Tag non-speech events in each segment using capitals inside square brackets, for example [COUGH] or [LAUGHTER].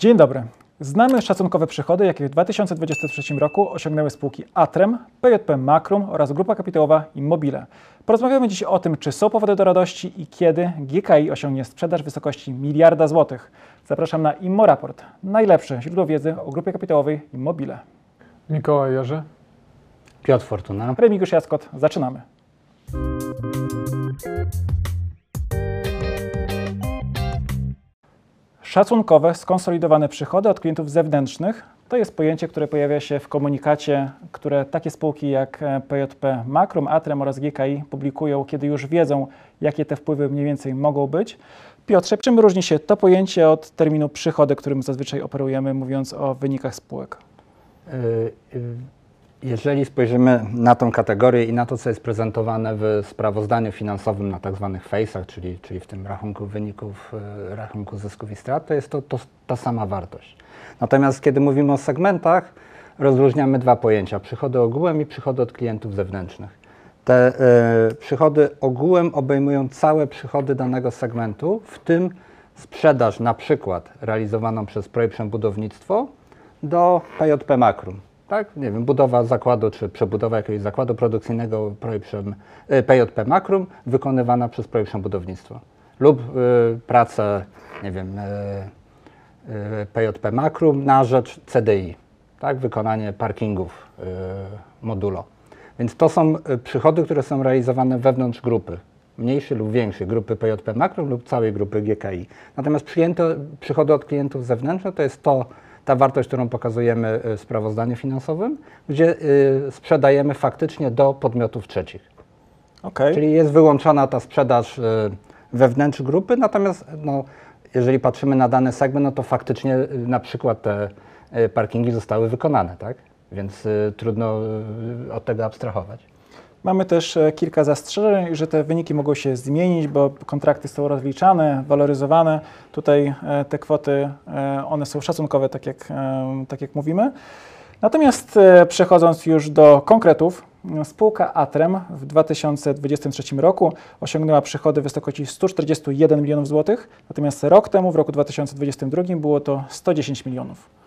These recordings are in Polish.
Dzień dobry. Znamy szacunkowe przychody, jakie w 2023 roku osiągnęły spółki Atrem, PJP Makrum oraz grupa kapitałowa Immobile. Porozmawiamy dziś o tym, czy są powody do radości i kiedy GKI osiągnie sprzedaż w wysokości miliarda złotych. Zapraszam na Immoraport, najlepsze źródło wiedzy o grupie kapitałowej Immobile. Mikołaj Jerzy. Piotr Fortuna. Remigiusz Jaskot, zaczynamy. Szacunkowe, skonsolidowane przychody od klientów zewnętrznych to jest pojęcie, które pojawia się w komunikacie, które takie spółki jak PJP Makrum, Atrem oraz GKI publikują, kiedy już wiedzą, jakie te wpływy mniej więcej mogą być. Piotrze, czym różni się to pojęcie od terminu przychody, którym zazwyczaj operujemy, mówiąc o wynikach spółek? Jeżeli spojrzymy na tą kategorię i na to, co jest prezentowane w sprawozdaniu finansowym na tak zwanych face'ach, czyli, czyli w tym rachunku wyników, rachunku zysków i strat, to jest to, to ta sama wartość. Natomiast kiedy mówimy o segmentach, rozróżniamy dwa pojęcia: przychody ogółem i przychody od klientów zewnętrznych. Te y, przychody ogółem obejmują całe przychody danego segmentu, w tym sprzedaż na przykład realizowaną przez Projekt Budownictwo do PJP Makrum. Tak? Nie wiem, budowa zakładu czy przebudowa jakiegoś zakładu produkcyjnego projektem PJP Makrum wykonywana przez Projekt Budownictwo. Lub y, prace, nie wiem, y, y, PJP Makrum na rzecz CDI, tak? wykonanie parkingów modulo. Więc to są przychody, które są realizowane wewnątrz grupy, mniejszej lub większej grupy PJP Makrum lub całej grupy GKI. Natomiast przyjęte, przychody od klientów zewnętrznych to jest to, ta wartość, którą pokazujemy w sprawozdaniu finansowym, gdzie y, sprzedajemy faktycznie do podmiotów trzecich. Okay. Czyli jest wyłączona ta sprzedaż y, wewnątrz grupy, natomiast no, jeżeli patrzymy na dany segment, no to faktycznie y, na przykład te y, parkingi zostały wykonane, tak? Więc y, trudno y, od tego abstrahować. Mamy też e, kilka zastrzeżeń, że te wyniki mogą się zmienić, bo kontrakty są rozliczane, waloryzowane. Tutaj e, te kwoty, e, one są szacunkowe, tak jak, tak jak mówimy. Natomiast przechodząc już do konkretów, spółka Atrem w 2023 roku osiągnęła przychody w wysokości 141 milionów złotych, natomiast rok temu, w roku 2022, było to 110 milionów.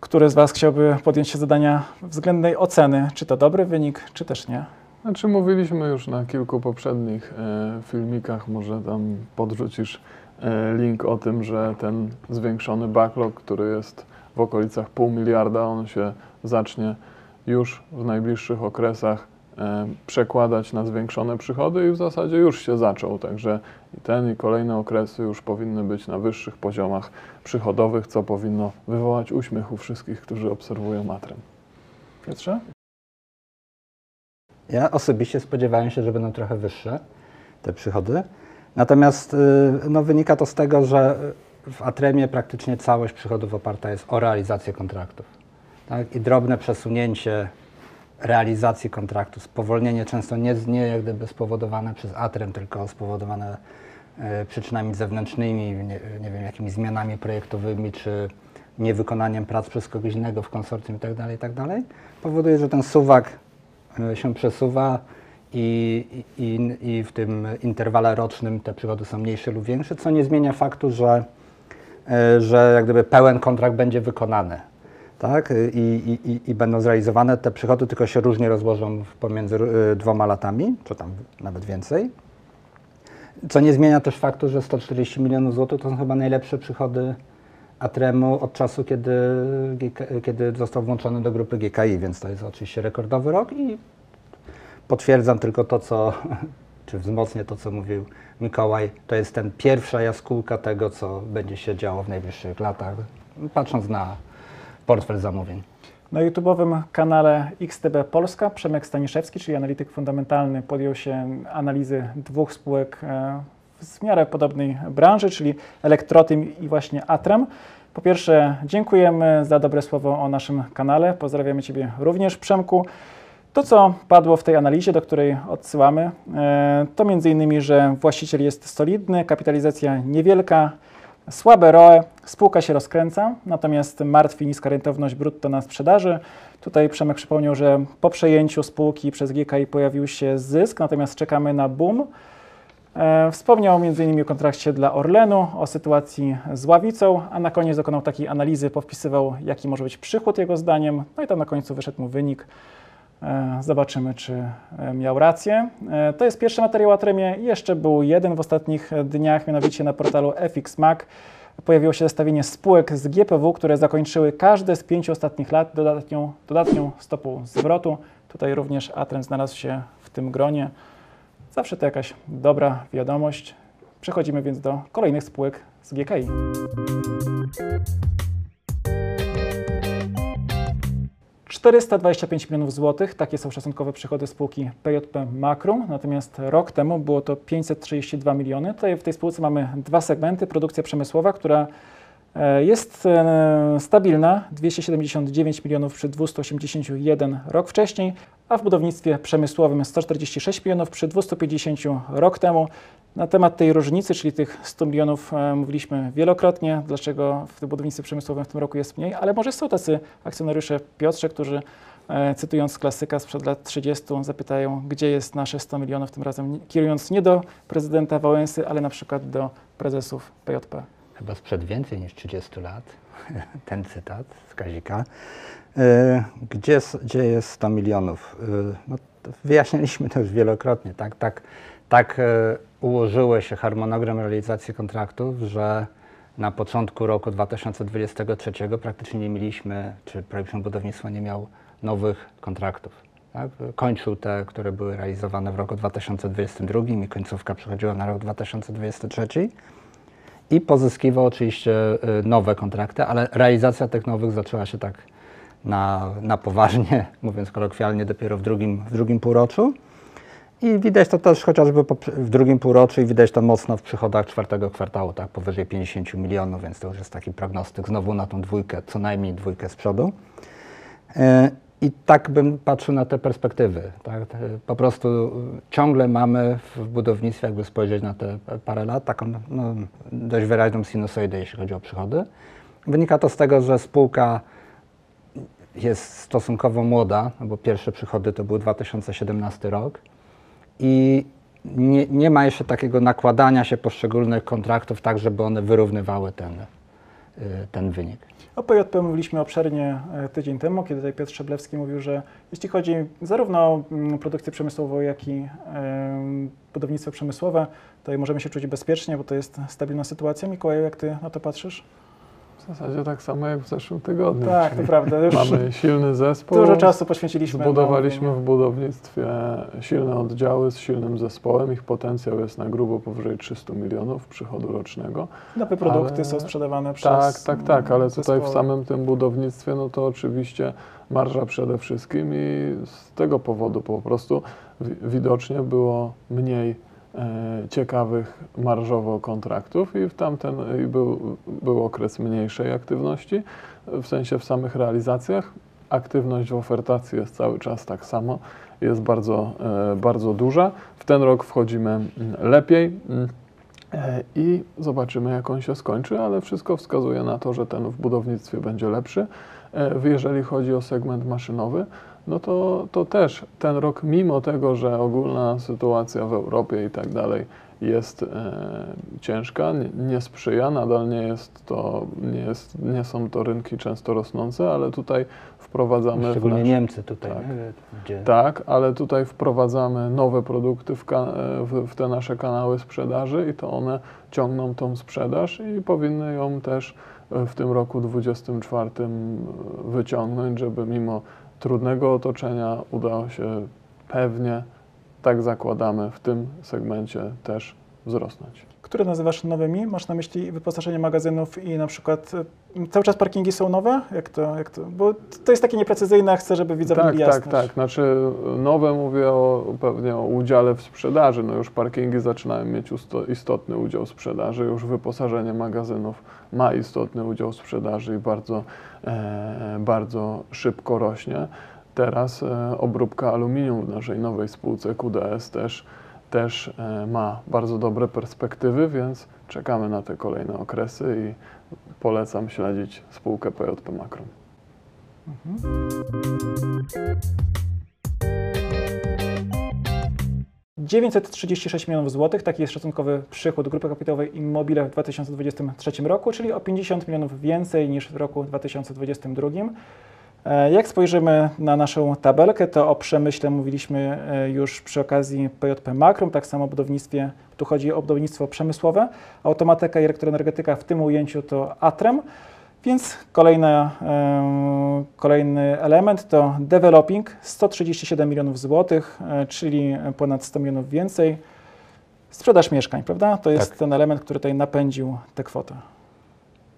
Który z Was chciałby podjąć się zadania względnej oceny, czy to dobry wynik, czy też nie? Znaczy mówiliśmy już na kilku poprzednich e, filmikach, może tam podrzucisz e, link o tym, że ten zwiększony backlog, który jest w okolicach pół miliarda, on się zacznie już w najbliższych okresach przekładać na zwiększone przychody i w zasadzie już się zaczął, także i ten i kolejne okresy już powinny być na wyższych poziomach przychodowych, co powinno wywołać uśmiech u wszystkich, którzy obserwują matrem. Piotrze? Ja osobiście spodziewałem się, że będą trochę wyższe te przychody. Natomiast no, wynika to z tego, że w Atremie praktycznie całość przychodów oparta jest o realizację kontraktów. Tak? I drobne przesunięcie realizacji kontraktu, spowolnienie często nie, nie jak gdyby spowodowane przez Atrem, tylko spowodowane e, przyczynami zewnętrznymi, nie, nie, wiem, jakimiś zmianami projektowymi, czy niewykonaniem prac przez kogoś innego w konsorcjum itd., tak itd., tak powoduje, że ten suwak e, się przesuwa i, i, i w tym interwale rocznym te przychody są mniejsze lub większe, co nie zmienia faktu, że, e, że jak gdyby pełen kontrakt będzie wykonany tak? I, i, i będą zrealizowane. Te przychody tylko się różnie rozłożą pomiędzy y, dwoma latami, czy tam nawet więcej. Co nie zmienia też faktu, że 140 milionów złotych to są chyba najlepsze przychody Atremu od czasu, kiedy, kiedy został włączony do grupy GKI, więc to jest oczywiście rekordowy rok i potwierdzam tylko to, co, [LAUGHS] czy wzmocnię to, co mówił Mikołaj. To jest ten pierwsza jaskółka tego, co będzie się działo w najbliższych latach, patrząc na portfel zamówień. Na YouTube'owym kanale XTB Polska Przemek Staniszewski, czyli analityk fundamentalny, podjął się analizy dwóch spółek w miarę podobnej branży, czyli Elektrotym i właśnie Atrem. Po pierwsze, dziękujemy za dobre słowo o naszym kanale. Pozdrawiamy Ciebie również, Przemku. To, co padło w tej analizie, do której odsyłamy, to między innymi, że właściciel jest solidny, kapitalizacja niewielka, Słabe ROE, spółka się rozkręca, natomiast martwi niska rentowność brutto na sprzedaży. Tutaj Przemek przypomniał, że po przejęciu spółki przez GKI pojawił się zysk, natomiast czekamy na boom. E, Wspomniał m.in. o kontrakcie dla Orlenu, o sytuacji z Ławicą, a na koniec dokonał takiej analizy, powpisywał, jaki może być przychód jego zdaniem, no i tam na końcu wyszedł mu wynik. E, Zobaczymy, czy e, miał rację. E, To jest pierwszy materiał o Atremie. Jeszcze był jeden w ostatnich dniach, mianowicie na portalu FX Mac. Pojawiło się zestawienie spółek z GPW, które zakończyły każde z pięciu ostatnich lat dodatnią, dodatnią stopą zwrotu. Tutaj również Atrem znalazł się w tym gronie. Zawsze to jakaś dobra wiadomość. Przechodzimy więc do kolejnych spółek z GKI. ...425 milionów złotych, takie są szacunkowe przychody spółki PJP Makrum, natomiast rok temu było to 532 miliony. Tutaj w tej spółce mamy dwa segmenty, produkcja przemysłowa, która jest e, stabilna, 279 milionów przy 281 rok wcześniej, a w budownictwie przemysłowym 146 milionów przy 250 rok temu. Na temat tej różnicy, czyli tych 100 milionów e, mówiliśmy wielokrotnie, dlaczego w budownictwie przemysłowym w tym roku jest mniej, ale może są tacy akcjonariusze Piotrze, którzy e, cytując klasyka sprzed lat 30 zapytają, gdzie jest nasze 100 milionów, tym razem kierując nie do prezydenta Wałęsy, ale na przykład do prezesów PJP. Chyba sprzed więcej niż 30 lat, [LAUGHS] ten cytat z Kazika. Y, Gdzie, gdzie jest 100 milionów? Y, No, to wyjaśniliśmy to już wielokrotnie. Tak, tak, tak y, ułożyły się harmonogram realizacji kontraktów, że na początku roku 2023 praktycznie nie mieliśmy, czy projekt budownictwa nie miał nowych kontraktów. Tak? Kończył te, które były realizowane w roku 2022 i końcówka przechodziła na rok 2023 i pozyskiwał oczywiście y, nowe kontrakty, ale realizacja tych nowych zaczęła się tak na, na poważnie, [LAUGHS] mówiąc kolokwialnie, dopiero w drugim, w drugim półroczu. I widać to też chociażby w drugim półroczu i widać to mocno w przychodach czwartego kwartału, tak, powyżej 50 milionów, więc to już jest taki prognostyk znowu na tą dwójkę, co najmniej dwójkę z przodu. I tak bym patrzył na te perspektywy. Tak? Po prostu y, ciągle mamy w budownictwie, jakby spojrzeć na te parę lat, taką no, dość wyraźną sinusoidę, jeśli chodzi o przychody. Wynika to z tego, że spółka jest stosunkowo młoda, no bo pierwsze przychody to był 2017 rok i nie, nie ma jeszcze takiego nakładania się poszczególnych kontraktów tak, żeby one wyrównywały ten, ten wynik. O PJP mówiliśmy obszernie e, tydzień temu, kiedy tutaj Piotr Szablewski mówił, że jeśli chodzi zarówno o mm, produkcję przemysłową, jak i budownictwo przemysłowe, to możemy się czuć bezpiecznie, bo to jest stabilna sytuacja. Mikołaju, jak ty na to patrzysz? W zasadzie tak samo jak w zeszłym tygodniu. Tak, to prawda. Już Mamy silny zespół. dużo czasu poświęciliśmy. Zbudowaliśmy w budownictwie silne oddziały z silnym zespołem. Ich potencjał jest na grubo powyżej 300 milionów przychodu rocznego. Nowe produkty ale- są sprzedawane przez Tak, tak, tak, ale tutaj w zespoły. samym tym budownictwie, no to oczywiście marża przede wszystkim i z tego powodu po prostu wi- widocznie było mniej ciekawych marżowo kontraktów i w tamten był, był okres mniejszej aktywności, w sensie w samych realizacjach. Aktywność w ofertacji jest cały czas tak samo, jest bardzo, e, bardzo duża. W ten rok wchodzimy mm, lepiej. mm, E, I zobaczymy, jak on się skończy, ale wszystko wskazuje na to, że ten w budownictwie będzie lepszy. E, Jeżeli chodzi o segment maszynowy, no to, to też ten rok, mimo tego, że ogólna sytuacja w Europie i tak dalej jest e, ciężka, nie, nie sprzyja, nadal nie jest to, nie, jest, nie są to rynki często rosnące, ale tutaj wprowadzamy w Szczególnie nasz- Niemcy tutaj, tak. nie? gdzie tak, ale tutaj wprowadzamy nowe produkty w, ka- w, w te nasze kanały sprzedaży i to one ciągną tą sprzedaż i powinny ją też e, w tym roku 2024 wyciągnąć, żeby mimo trudnego otoczenia udało się pewnie, tak zakładamy, w tym segmencie też wzrosnąć. Które nazywasz nowymi? Masz na myśli wyposażenie magazynów i na przykład e, cały czas parkingi są nowe? Jak to, jak to? Bo to jest takie nieprecyzyjne, chcę, żeby widzowie Tak, tak, jasność. tak. Znaczy nowe mówię o, pewnie o udziale w sprzedaży. No już parkingi zaczynają mieć istotny udział w sprzedaży, już wyposażenie magazynów ma istotny udział w sprzedaży i bardzo, e, bardzo szybko rośnie. Teraz e, obróbka aluminium w naszej nowej spółce QDS też, też e, ma bardzo dobre perspektywy, więc czekamy na te kolejne okresy i polecam śledzić spółkę PJP Makro. 936 milionów złotych, taki jest szacunkowy przychód grupy kapitałowej Immobile w 2023 roku, czyli o 50 milionów więcej niż w roku 2022. E, Jak spojrzymy na naszą tabelkę, to o przemyśle mówiliśmy e, już przy okazji PJP Makrum, tak samo o budownictwie, tu chodzi o budownictwo przemysłowe, automatyka i elektroenergetyka w tym ujęciu to Atrem, więc kolejna, kolejny element to developing, 137 milionów złotych, e, czyli ponad 100 milionów więcej. Sprzedaż mieszkań, prawda? To jest Tak. ten element, który tutaj napędził tę kwotę.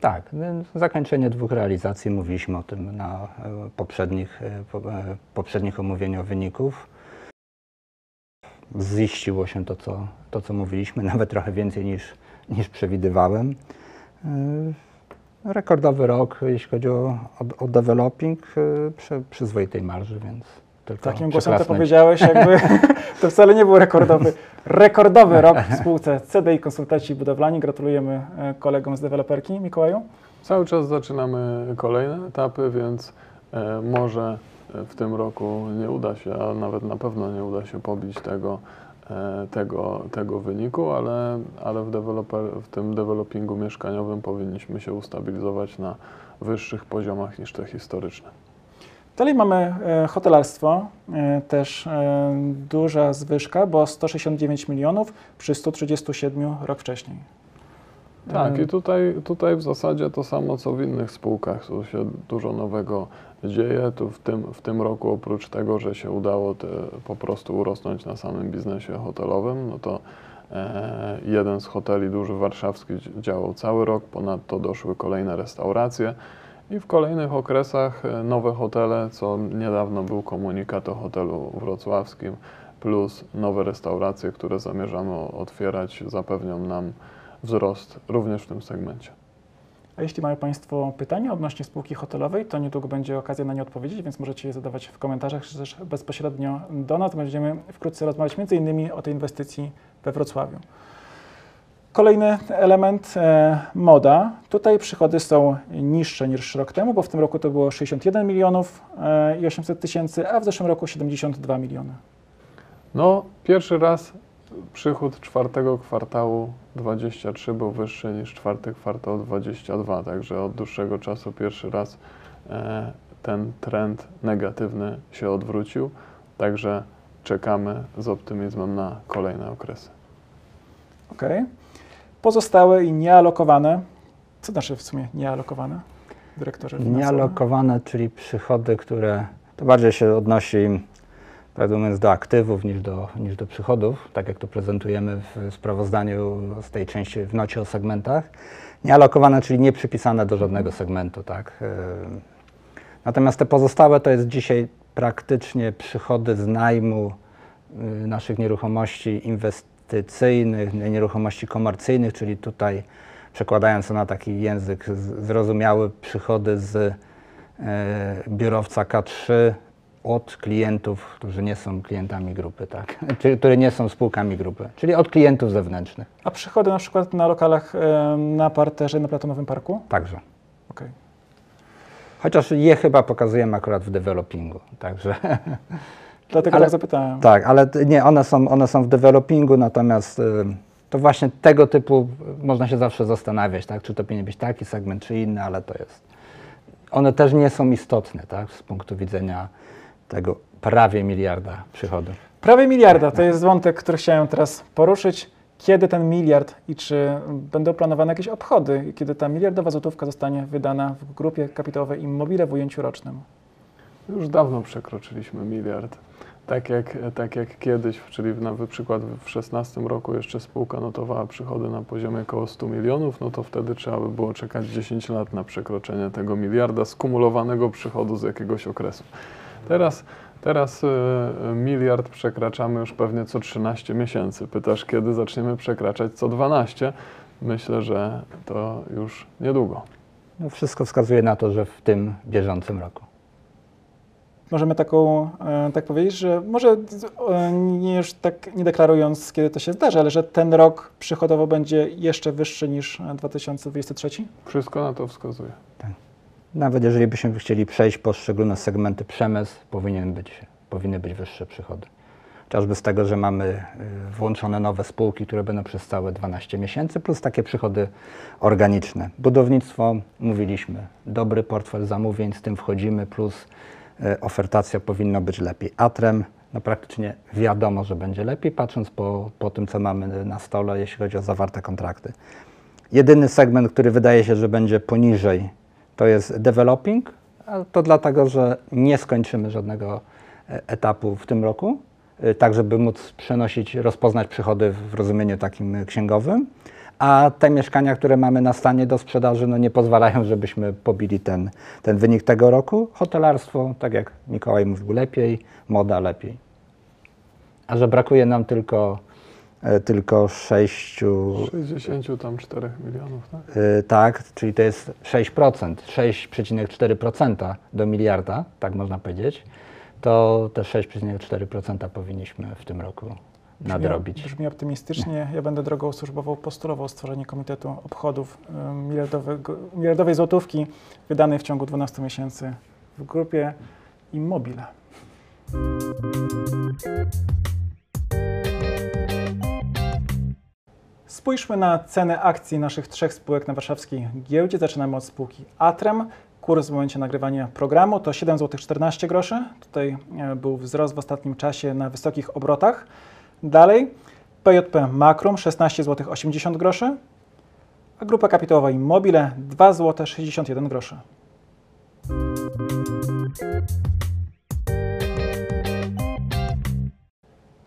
Tak, zakończenie dwóch realizacji, mówiliśmy o tym na e, poprzednich, po- e, poprzednich omówieniach wyników. Ziściło się to co, to, co mówiliśmy, [LAUGHS] nawet trochę więcej niż, niż przewidywałem. Rekordowy rok, jeśli chodzi o, o, o developing, e, przy przyzwoitej marży, więc tylko Takim głosem to powiedziałeś, jakby [LAUGHS] to wcale nie był rekordowy, rekordowy rok w spółce CDI Konsultaci Budowlani. Gratulujemy e, kolegom z deweloperki. Mikołaju? Cały czas zaczynamy kolejne etapy, więc e, może w tym roku nie uda się, a nawet na pewno nie uda się pobić tego, tego, tego wyniku, ale, ale w, w tym developingu mieszkaniowym powinniśmy się ustabilizować na wyższych poziomach niż te historyczne. Dalej mamy e, hotelarstwo, e, też e, duża zwyżka, bo 169 milionów przy 137 rok wcześniej. Tak, E, i tutaj, tutaj w zasadzie to samo co w innych spółkach. Tu się dużo nowego dzieje. Tu w tym, w tym roku oprócz tego, że się udało te, po prostu urosnąć na samym biznesie hotelowym, no to e, jeden z hoteli duży warszawski dzi- działał cały rok, ponadto doszły kolejne restauracje i w kolejnych okresach e, nowe hotele, co niedawno był komunikat o hotelu wrocławskim, plus nowe restauracje, które zamierzamy otwierać, zapewnią nam wzrost również w tym segmencie. A jeśli mają Państwo pytania odnośnie spółki hotelowej, to niedługo będzie okazja na nie odpowiedzieć, więc możecie je zadawać w komentarzach, czy też bezpośrednio do nas. Będziemy wkrótce rozmawiać innymi o tej inwestycji we Wrocławiu. Kolejny element, e, moda. Tutaj przychody są niższe niż rok temu, bo w tym roku to było 61 milionów e, i 800 tysięcy, a w zeszłym roku 72 miliony. No, pierwszy raz przychód czwartego kwartału 23 był wyższy niż czwarty kwartał 22, także od dłuższego czasu pierwszy raz e, ten trend negatywny się odwrócił, także czekamy z optymizmem na kolejne okresy. Ok. Pozostałe i niealokowane. Co znaczy w sumie niealokowane? Dyrektorze finansowym? Niealokowane, czyli przychody, które to bardziej się odnosi, prawdę mówiąc, do aktywów niż do, niż do przychodów, tak jak to prezentujemy w sprawozdaniu z tej części w nocie o segmentach. Niealokowane, czyli nie przypisane do żadnego segmentu, tak. Natomiast te pozostałe to jest dzisiaj praktycznie przychody z najmu y, naszych nieruchomości inwestycyjnych, nieruchomości komercyjnych, czyli tutaj przekładając to na taki język zrozumiały, przychody z e, biurowca K3 od klientów, którzy nie są klientami grupy, tak? [LAUGHS] Czyli, które nie są spółkami grupy, czyli od klientów zewnętrznych A przychody na przykład na lokalach na parterze na Platonowym Parku? także. Okej. Chociaż je chyba pokazujemy akurat w developingu, także [LAUGHS] Dlatego Ale- tak zapytałem. tak, ale nie, one są, one są w developingu, natomiast y, to właśnie tego typu y, można się zawsze zastanawiać, tak? czy to powinien być taki segment, czy inny, ale to jest. One też nie są istotne, tak? z punktu widzenia tego prawie miliarda przychodu. Prawie miliarda to jest wątek, który chciałem teraz poruszyć. Kiedy ten miliard i czy będą planowane jakieś obchody, kiedy ta miliardowa złotówka zostanie wydana w grupie kapitałowej Immobile w ujęciu rocznym? Już dawno przekroczyliśmy miliard. Tak jak, tak jak kiedyś, czyli na przykład w 16 roku jeszcze spółka notowała przychody na poziomie około 100 milionów, no to wtedy trzeba by było czekać 10 lat na przekroczenie tego miliarda skumulowanego przychodu z jakiegoś okresu. Teraz, teraz e, miliard przekraczamy już pewnie co 13 miesięcy. Pytasz, kiedy zaczniemy przekraczać co 12? Myślę, że to już niedługo. No wszystko wskazuje na to, że w tym bieżącym roku. Możemy taką, e, tak powiedzieć, że może e, nie już tak nie deklarując, kiedy to się zdarzy, ale że ten rok przychodowo będzie jeszcze wyższy niż e, 2023? Wszystko na to wskazuje. Nawet jeżeli byśmy chcieli przejść poszczególne segmenty przemysł, powinien być, powinny być wyższe przychody. chociażby z tego, że mamy y, włączone nowe spółki, które będą przez całe 12 miesięcy, plus takie przychody organiczne. Budownictwo, mówiliśmy, dobry portfel zamówień, z tym wchodzimy, plus y, ofertacja powinno być lepiej. Atrem, no praktycznie wiadomo, że będzie lepiej, patrząc po, po tym, co mamy na stole, jeśli chodzi o zawarte kontrakty. Jedyny segment, który wydaje się, że będzie poniżej, to jest developing, to dlatego, że nie skończymy żadnego e, etapu w tym roku, e, tak żeby móc przenosić, rozpoznać przychody w rozumieniu takim e, księgowym, a te mieszkania, które mamy na stanie do sprzedaży, no nie pozwalają, żebyśmy pobili ten, ten wynik tego roku. Hotelarstwo, tak jak Mikołaj mówił, lepiej, moda lepiej. A że brakuje nam tylko, tylko 6, 64 milionów, tak? y, tak, czyli to jest 6%, 6,4% do miliarda, tak można powiedzieć, to te 6,4% powinniśmy w tym roku nadrobić. Brzmi optymistycznie. Ja będę drogą służbową postulował stworzenie Komitetu Obchodów miliardowej złotówki wydanej w ciągu 12 miesięcy w grupie Immobile. Spójrzmy na cenę akcji naszych trzech spółek na warszawskiej giełdzie. Zaczynamy od spółki Atrem. Kurs w momencie nagrywania programu to 7,14 zł. Tutaj e, był wzrost w ostatnim czasie na wysokich obrotach. Dalej PJP Makrum 16 zł 80 groszy, a grupa kapitałowa Immobile 2 zł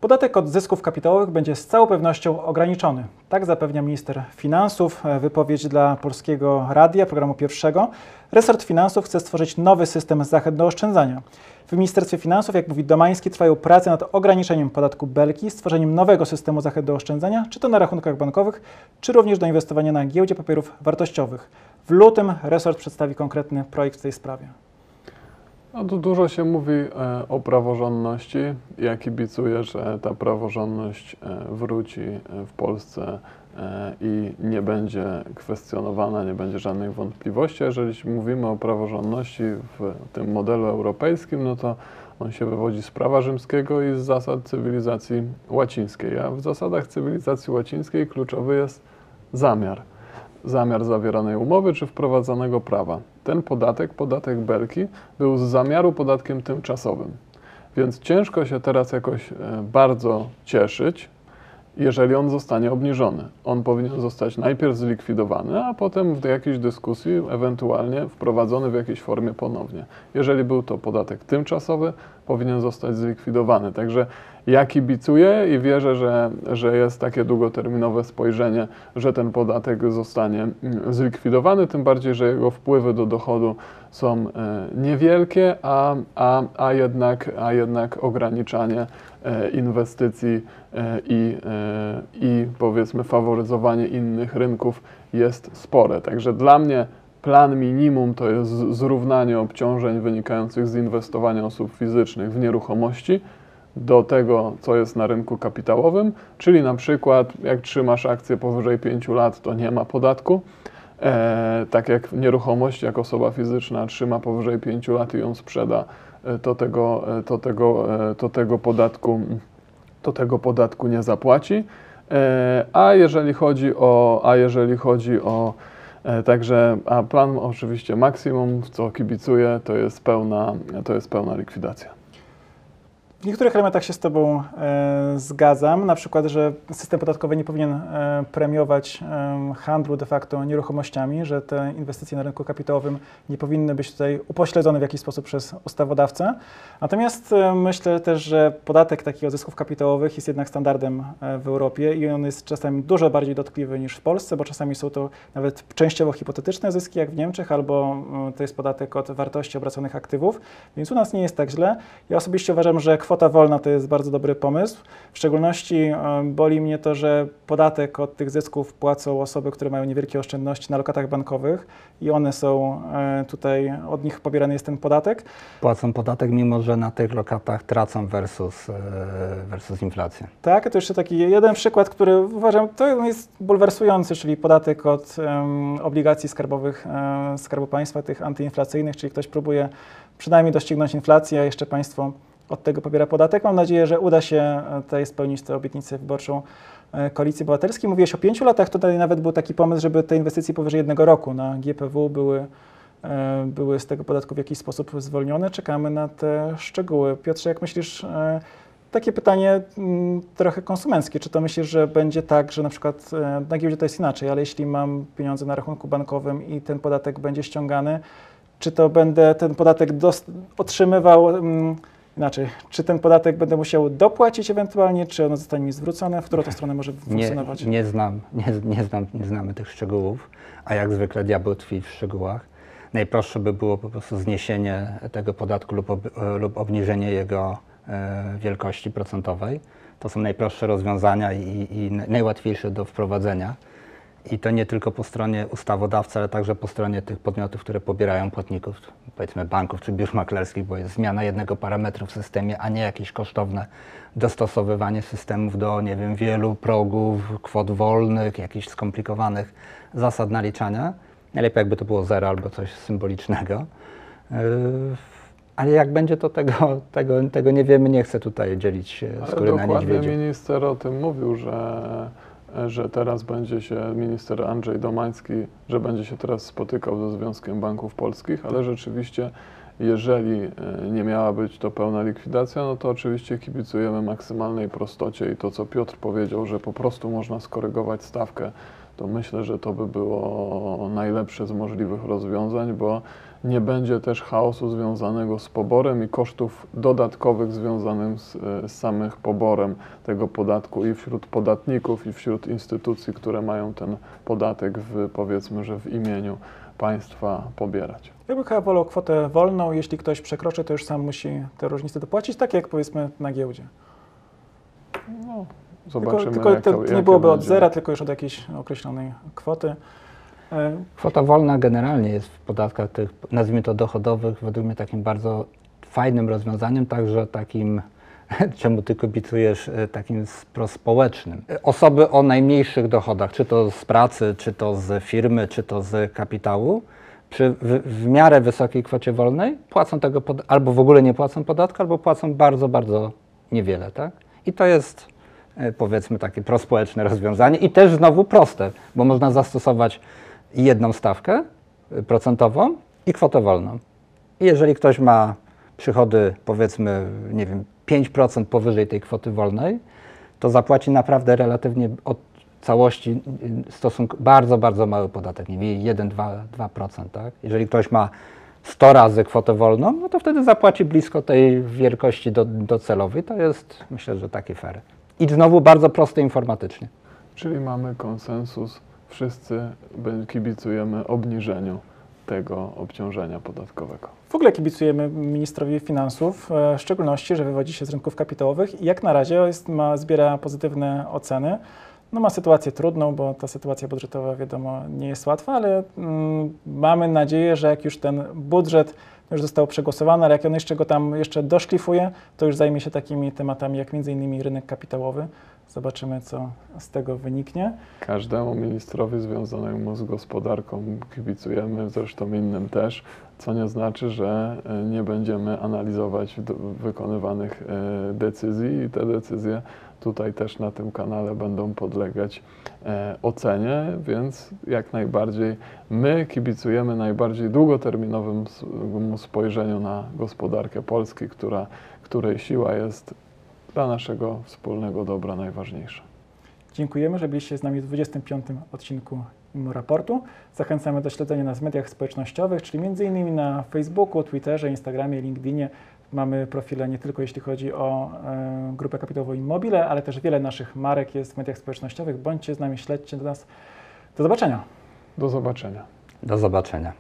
Podatek od zysków kapitałowych będzie z całą pewnością ograniczony. Tak zapewnia minister finansów. E, Wypowiedź dla Polskiego Radia, programu pierwszego. Resort finansów chce stworzyć nowy system zachęt do oszczędzania. W Ministerstwie Finansów, jak mówi Domański, trwają prace nad ograniczeniem podatku belki, stworzeniem nowego systemu zachęt do oszczędzania, czy to na rachunkach bankowych, czy również do inwestowania na giełdzie papierów wartościowych. W lutym resort przedstawi konkretny projekt w tej sprawie. No dużo się mówi e, o praworządności. Ja kibicuję, że ta praworządność e, wróci e, w Polsce i nie będzie kwestionowana, nie będzie żadnych wątpliwości. Jeżeli mówimy o praworządności w tym modelu europejskim, no to on się wywodzi z prawa rzymskiego i z zasad cywilizacji łacińskiej. A w zasadach cywilizacji łacińskiej kluczowy jest zamiar zamiar zawieranej umowy czy wprowadzanego prawa. Ten podatek, podatek Belki, był z zamiaru podatkiem tymczasowym. Więc ciężko się teraz jakoś e, bardzo cieszyć, jeżeli on zostanie obniżony. On powinien zostać najpierw zlikwidowany, a potem w jakiejś dyskusji ewentualnie wprowadzony w jakiejś formie ponownie. Jeżeli był to podatek tymczasowy, powinien zostać zlikwidowany. Także ja kibicuję i wierzę, że, że jest takie długoterminowe spojrzenie, że ten podatek zostanie mm, zlikwidowany, tym bardziej, że jego wpływy do dochodu są e, niewielkie, a, a, a, jednak, a jednak ograniczanie inwestycji e, i, i powiedzmy faworyzowanie innych rynków jest spore. Także dla mnie plan minimum to jest zrównanie obciążeń wynikających z inwestowania osób fizycznych w nieruchomości do tego, co jest na rynku kapitałowym, czyli na przykład jak trzymasz akcję powyżej 5 lat, to nie ma podatku. E, tak jak nieruchomość, jak osoba fizyczna trzyma powyżej 5 lat i ją sprzeda, e, to tego, e, to tego, e, to tego podatku to tego podatku nie zapłaci. E, a jeżeli chodzi o, a jeżeli chodzi o e, Także, a plan oczywiście maksimum, w co kibicuję, to jest pełna, to jest pełna likwidacja. W niektórych elementach się z Tobą e, zgadzam, na przykład, że system podatkowy nie powinien e, premiować e, handlu de facto nieruchomościami, że te inwestycje na rynku kapitałowym nie powinny być tutaj upośledzone w jakiś sposób przez ustawodawcę. Natomiast e, myślę też, że podatek takich zysków kapitałowych jest jednak standardem e, w Europie i on jest czasami dużo bardziej dotkliwy niż w Polsce, bo czasami są to nawet częściowo hipotetyczne zyski, jak w Niemczech, albo e, to jest podatek od wartości obraconych aktywów, więc u nas nie jest tak źle. Ja osobiście uważam, że kwota wolna to jest bardzo dobry pomysł. W szczególności e, boli mnie to, że podatek od tych zysków płacą osoby, które mają niewielkie oszczędności na lokatach bankowych i one są e, tutaj, od nich pobierany jest ten podatek. Płacą podatek, mimo że na tych lokatach tracą versus, e, versus inflację. Tak, to jeszcze taki jeden przykład, który uważam, to jest bulwersujący, czyli podatek od em, obligacji skarbowych e, Skarbu Państwa, tych antyinflacyjnych, czyli ktoś próbuje przynajmniej doścignąć inflację, a jeszcze państwo od tego pobiera podatek. Mam nadzieję, że uda się e, tutaj spełnić tę obietnicę wyborczą e, Koalicji Obywatelskiej. Mówiłeś o pięciu latach, tutaj nawet był taki pomysł, żeby te inwestycje powyżej jednego roku na GPW były, e, były z tego podatku w jakiś sposób zwolnione. Czekamy na te szczegóły. Piotrze, jak myślisz, takie pytanie mm, trochę konsumenckie. Czy to myślisz, że będzie tak, że na przykład na giełdzie to jest inaczej, ale jeśli mam pieniądze na rachunku bankowym i ten podatek będzie ściągany, czy to będę ten podatek otrzymywał mm, inaczej? Czy ten podatek będę musiał dopłacić ewentualnie, czy ono zostanie mi zwrócone? W którą to stronę może Nie, funkcjonować? nie, znam, nie, nie, znam, nie znamy tych szczegółów, a jak zwykle diabeł tkwi w szczegółach. Najprostsze by było po prostu zniesienie tego podatku lub, ob, e, lub obniżenie jego e, wielkości procentowej. To są najprostsze rozwiązania i, i najłatwiejsze do wprowadzenia. I to nie tylko po stronie ustawodawcy, ale także po stronie tych podmiotów, które pobierają płatników, powiedzmy banków czy biur maklerskich, bo jest zmiana jednego parametru w systemie, a nie jakieś kosztowne dostosowywanie systemów do, nie wiem, wielu progów, kwot wolnych, jakichś skomplikowanych zasad naliczania. Najlepiej jakby to było zero albo coś symbolicznego. Yy, Ale jak będzie, to tego, tego, tego nie wiemy, nie chcę tutaj dzielić Ale skóry na dokładnie niedźwiedziu. minister o tym mówił, że, że teraz będzie się, minister Andrzej Domański, że będzie się teraz spotykał ze Związkiem Banków Polskich, ale rzeczywiście jeżeli e, nie miała być to pełna likwidacja, no to oczywiście kibicujemy maksymalnej prostocie i to, co Piotr powiedział, że po prostu można skorygować stawkę, to myślę, że to by było najlepsze z możliwych rozwiązań, bo nie będzie też chaosu związanego z poborem i kosztów dodatkowych związanych z, e, z samych poborem tego podatku i wśród podatników, i wśród instytucji, które mają ten podatek w, powiedzmy, że w imieniu państwa pobierać. Ja bym chyba wolał kwotę wolną. Jeśli ktoś przekroczy, to już sam musi te różnice dopłacić, tak jak powiedzmy na giełdzie. No, Tylko, zobaczymy, tylko jaka- to nie byłoby od będzie. zera, tylko już od jakiejś określonej kwoty. Kwota wolna generalnie jest w podatkach tych, nazwijmy to dochodowych, według mnie takim bardzo fajnym rozwiązaniem, także takim, [LAUGHS] czemu ty kibicujesz, e, takim prospołecznym. Osoby o najmniejszych dochodach, czy to z pracy, czy to z firmy, czy to z kapitału, przy w, w miarę wysokiej kwocie wolnej płacą tego, albo w ogóle nie płacą podatku, albo płacą bardzo, bardzo niewiele, tak? I to jest e, powiedzmy takie prospołeczne rozwiązanie i też znowu proste, bo można zastosować jedną stawkę y, procentową i kwotę wolną. I jeżeli ktoś ma przychody powiedzmy, nie wiem, 5% powyżej tej kwoty wolnej, to zapłaci naprawdę relatywnie od całości y, stosunku bardzo, bardzo mały podatek, nie wiem, 1-2%. Tak? Jeżeli ktoś ma 100 razy kwotę wolną, no to wtedy zapłaci blisko tej wielkości do, docelowej. To jest, myślę, że taki fair. I znowu bardzo proste informatycznie. Czyli mamy konsensus, wszyscy kibicujemy obniżeniu tego obciążenia podatkowego. W ogóle kibicujemy ministrowi finansów, e, w szczególności, że wywodzi się z rynków kapitałowych i jak na razie jest, ma, zbiera pozytywne oceny. No ma sytuację trudną, bo ta sytuacja budżetowa wiadomo nie jest łatwa, ale mm, mamy nadzieję, że jak już ten budżet już został przegłosowany, ale jak on jeszcze go tam jeszcze doszlifuje, to już zajmie się takimi tematami jak między innymi rynek kapitałowy. Zobaczymy, co z tego wyniknie. Każdemu ministrowi związanemu z gospodarką kibicujemy, zresztą innym też, co nie znaczy, że e, nie będziemy analizować wykonywanych e, decyzji i te decyzje tutaj też na tym kanale będą podlegać e, ocenie, więc jak najbardziej my kibicujemy najbardziej długoterminowym s- spojrzeniu na gospodarkę Polski, która, której siła jest dla naszego wspólnego dobra najważniejsza. Dziękujemy, że byliście z nami w 25. odcinku Raportu. Zachęcamy do śledzenia nas w mediach społecznościowych, czyli m.in. na Facebooku, Twitterze, Instagramie, LinkedInie. Mamy profile nie tylko jeśli chodzi o e, grupę kapitałową Immobile, ale też wiele naszych marek jest w mediach społecznościowych. Bądźcie z nami, śledźcie do nas. Do zobaczenia. Do zobaczenia. Do zobaczenia.